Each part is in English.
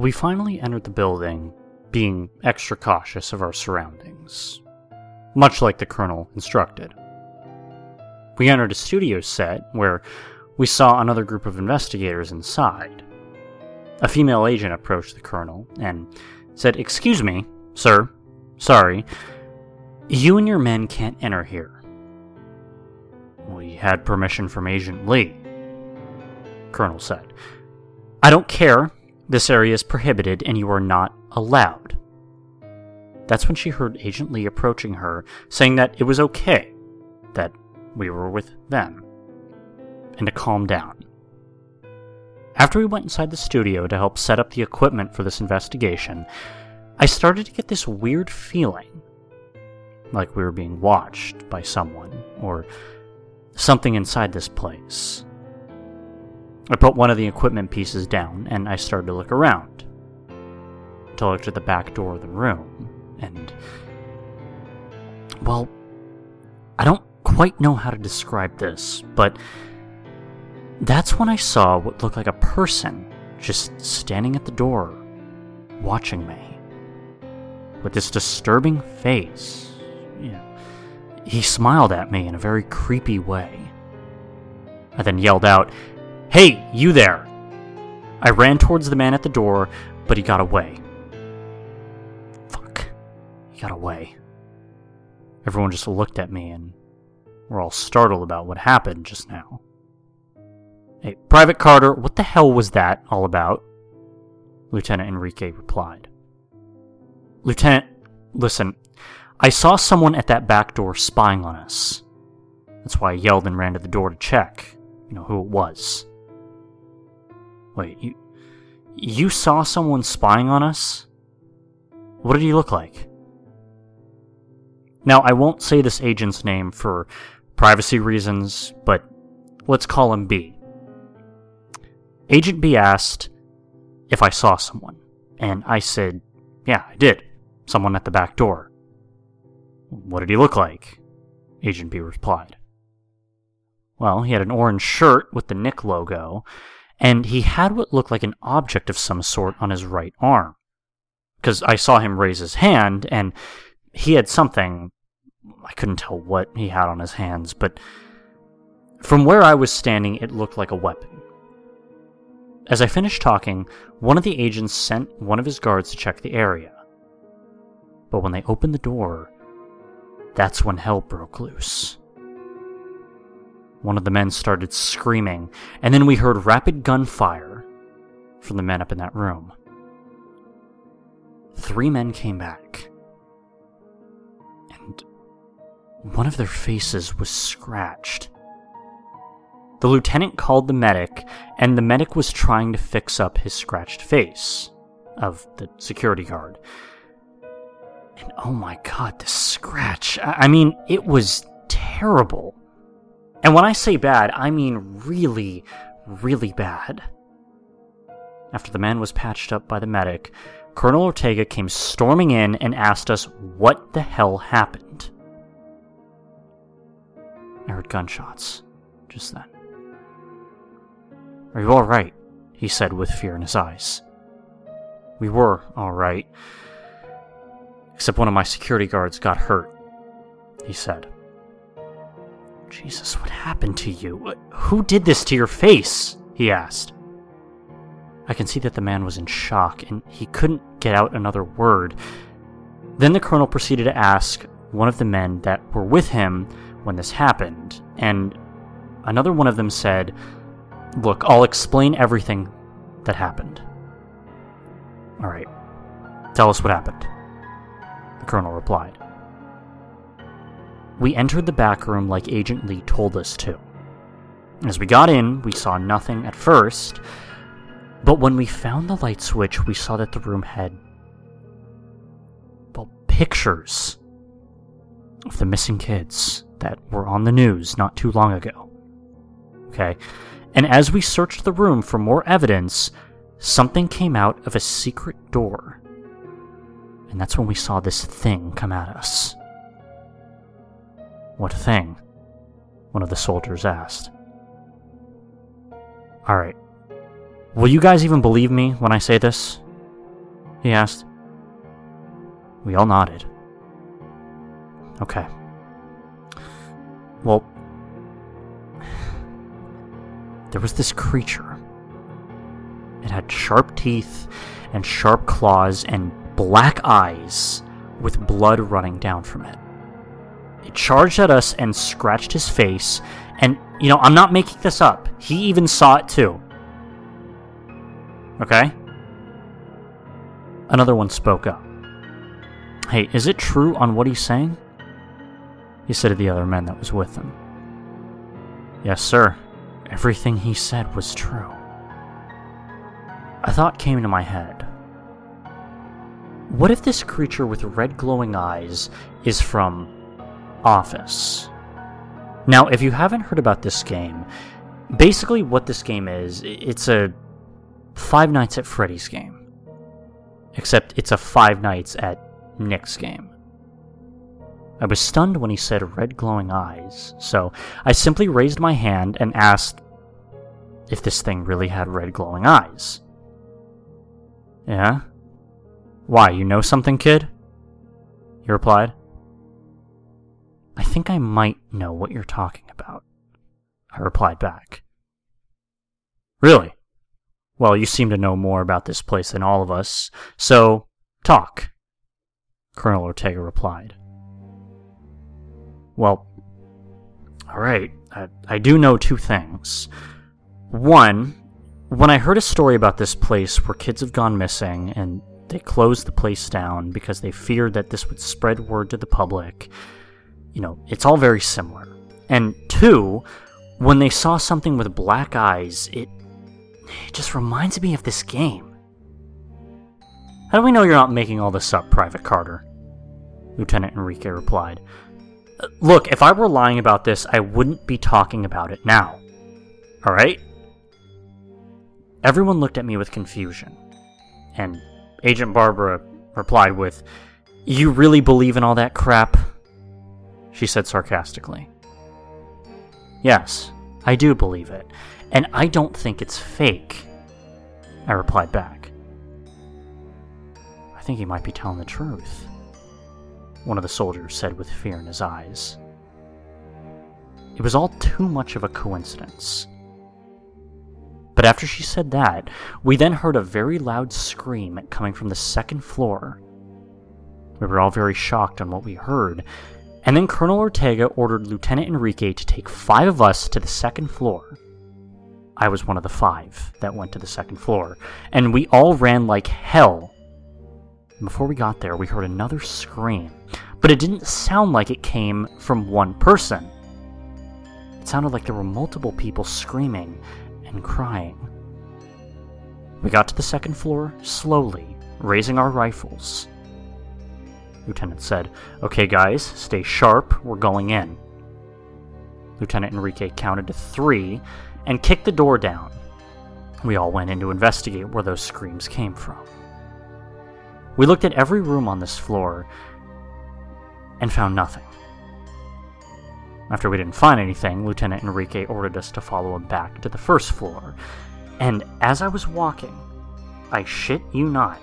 We finally entered the building, being extra cautious of our surroundings, much like the Colonel instructed. We entered a studio set where we saw another group of investigators inside. A female agent approached the Colonel and said, Excuse me, sir, sorry, you and your men can't enter here. We had permission from Agent Lee, Colonel said. I don't care. This area is prohibited and you are not allowed. That's when she heard Agent Lee approaching her, saying that it was okay, that we were with them, and to calm down. After we went inside the studio to help set up the equipment for this investigation, I started to get this weird feeling like we were being watched by someone, or something inside this place. I put one of the equipment pieces down and I started to look around. To look at the back door of the room, and. Well, I don't quite know how to describe this, but that's when I saw what looked like a person just standing at the door, watching me. With this disturbing face. He smiled at me in a very creepy way. I then yelled out, Hey, you there! I ran towards the man at the door, but he got away. Fuck. He got away. Everyone just looked at me and were all startled about what happened just now. Hey, Private Carter, what the hell was that all about? Lieutenant Enrique replied. Lieutenant, listen, I saw someone at that back door spying on us. That's why I yelled and ran to the door to check, you know, who it was. Wait, you. You saw someone spying on us? What did he look like? Now, I won't say this agent's name for privacy reasons, but let's call him B. Agent B asked if I saw someone, and I said, yeah, I did. Someone at the back door. What did he look like? Agent B replied. Well, he had an orange shirt with the Nick logo, and he had what looked like an object of some sort on his right arm. Because I saw him raise his hand, and he had something. I couldn't tell what he had on his hands, but from where I was standing, it looked like a weapon. As I finished talking, one of the agents sent one of his guards to check the area. But when they opened the door, that's when hell broke loose. One of the men started screaming, and then we heard rapid gunfire from the men up in that room. Three men came back, and one of their faces was scratched. The lieutenant called the medic, and the medic was trying to fix up his scratched face of the security guard. And oh my god, the scratch. I mean, it was terrible. And when I say bad, I mean really, really bad. After the man was patched up by the medic, Colonel Ortega came storming in and asked us what the hell happened. I heard gunshots just then. Are you alright? he said with fear in his eyes. We were alright. Except one of my security guards got hurt, he said. Jesus, what happened to you? Who did this to your face? he asked. I can see that the man was in shock, and he couldn't get out another word. Then the colonel proceeded to ask one of the men that were with him when this happened, and another one of them said, Look, I'll explain everything that happened. Alright, tell us what happened, the colonel replied. We entered the back room like Agent Lee told us to. As we got in, we saw nothing at first, but when we found the light switch, we saw that the room had. well, pictures of the missing kids that were on the news not too long ago. Okay? And as we searched the room for more evidence, something came out of a secret door. And that's when we saw this thing come at us. What thing? One of the soldiers asked. Alright. Will you guys even believe me when I say this? He asked. We all nodded. Okay. Well, there was this creature. It had sharp teeth and sharp claws and black eyes with blood running down from it. Charged at us and scratched his face, and, you know, I'm not making this up. He even saw it too. Okay? Another one spoke up. Hey, is it true on what he's saying? He said to the other man that was with him. Yes, sir. Everything he said was true. A thought came into my head. What if this creature with red glowing eyes is from Office? Now, if you haven't heard about this game, basically what this game is, it's a Five Nights at Freddy's game. Except it's a Five Nights at Nick's game. I was stunned when he said red glowing eyes, so I simply raised my hand and asked if this thing really had red glowing eyes. Yeah? Why, you know something, kid? He replied. I think I might know what you're talking about. I replied back. Really? Well, you seem to know more about this place than all of us, so talk. Colonel Ortega replied. Well, alright, I, I do know two things. One, when I heard a story about this place where kids have gone missing and they closed the place down because they feared that this would spread word to the public, you know, it's all very similar. And two, when they saw something with black eyes, it, it just reminds me of this game. How do we know you're not making all this up, Private Carter? Lieutenant Enrique replied. Uh, look, if I were lying about this, I wouldn't be talking about it now. Alright? Everyone looked at me with confusion, and Agent Barbara replied with, You really believe in all that crap? She said sarcastically. Yes, I do believe it, and I don't think it's fake, I replied back. I think he might be telling the truth, one of the soldiers said with fear in his eyes. It was all too much of a coincidence. But after she said that, we then heard a very loud scream coming from the second floor. We were all very shocked on what we heard, and then Colonel Ortega ordered Lieutenant Enrique to take five of us to the second floor. I was one of the five that went to the second floor, and we all ran like hell. Before we got there, we heard another scream, but it didn't sound like it came from one person. It sounded like there were multiple people screaming, and crying. We got to the second floor slowly, raising our rifles. Lieutenant said, Okay, guys, stay sharp, we're going in. Lieutenant Enrique counted to three and kicked the door down. We all went in to investigate where those screams came from. We looked at every room on this floor and found nothing. After we didn't find anything, Lieutenant Enrique ordered us to follow him back to the first floor. And as I was walking, I shit you not,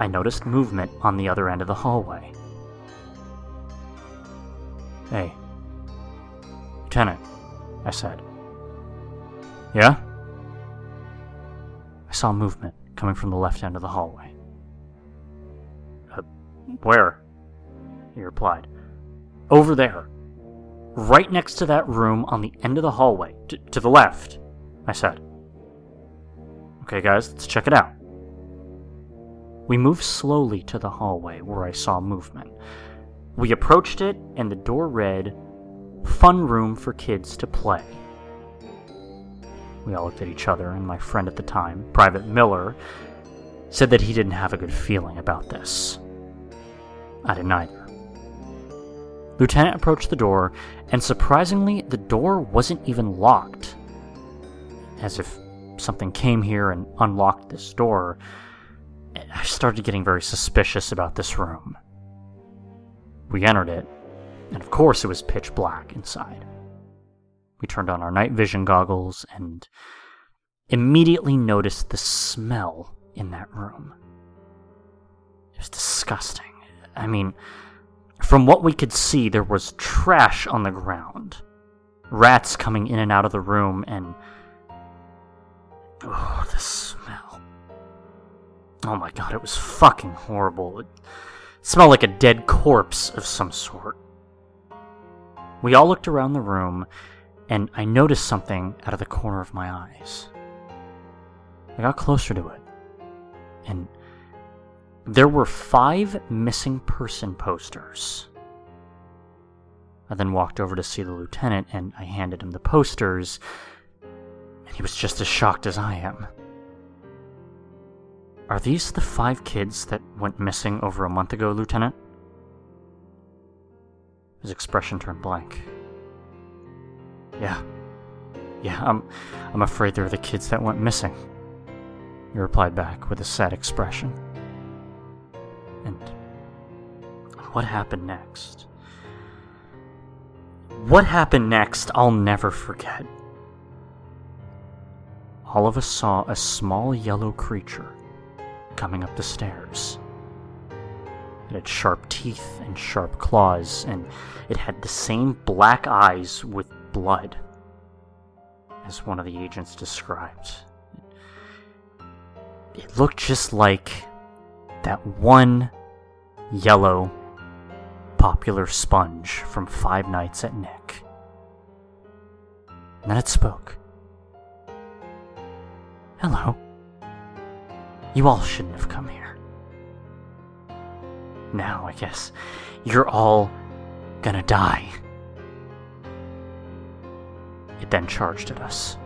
I noticed movement on the other end of the hallway. Hey, Lieutenant, I said. Yeah? I saw movement coming from the left end of the hallway. Uh, where? He replied. Over there right next to that room on the end of the hallway, t- to the left, I said. Okay, guys, let's check it out. We moved slowly to the hallway where I saw movement. We approached it, and the door read, Fun room for kids to play. We all looked at each other, and my friend at the time, Private Miller, said that he didn't have a good feeling about this. I didn't either. Lieutenant approached the door, and surprisingly, the door wasn't even locked. As if something came here and unlocked this door, I started getting very suspicious about this room. We entered it, and of course it was pitch black inside. We turned on our night vision goggles and immediately noticed the smell in that room. It was disgusting. I mean, from what we could see, there was trash on the ground, rats coming in and out of the room, and. Oh, smell. Oh my god, it was fucking horrible. It smelled like a dead corpse of some sort. We all looked around the room, and I noticed something out of the corner of my eyes. I got closer to it, and there were five missing person posters. I then walked over to see the lieutenant, and I handed him the posters, and he was just as shocked as I am. Are these the five kids that went missing over a month ago, Lieutenant? His expression turned blank. Yeah. Yeah, I'm I'm afraid they're the kids that went missing. He replied back with a sad expression. And what happened next? What happened next, I'll never forget. All of us saw a small yellow creature coming up the stairs. It had sharp teeth and sharp claws, and it had the same black eyes with blood, as one of the agents described. It looked just like that one yellow popular sponge from Five Nights at Nick. And then it spoke. Hello. You all shouldn't have come here. Now, I guess, you're all gonna die. It then charged at us.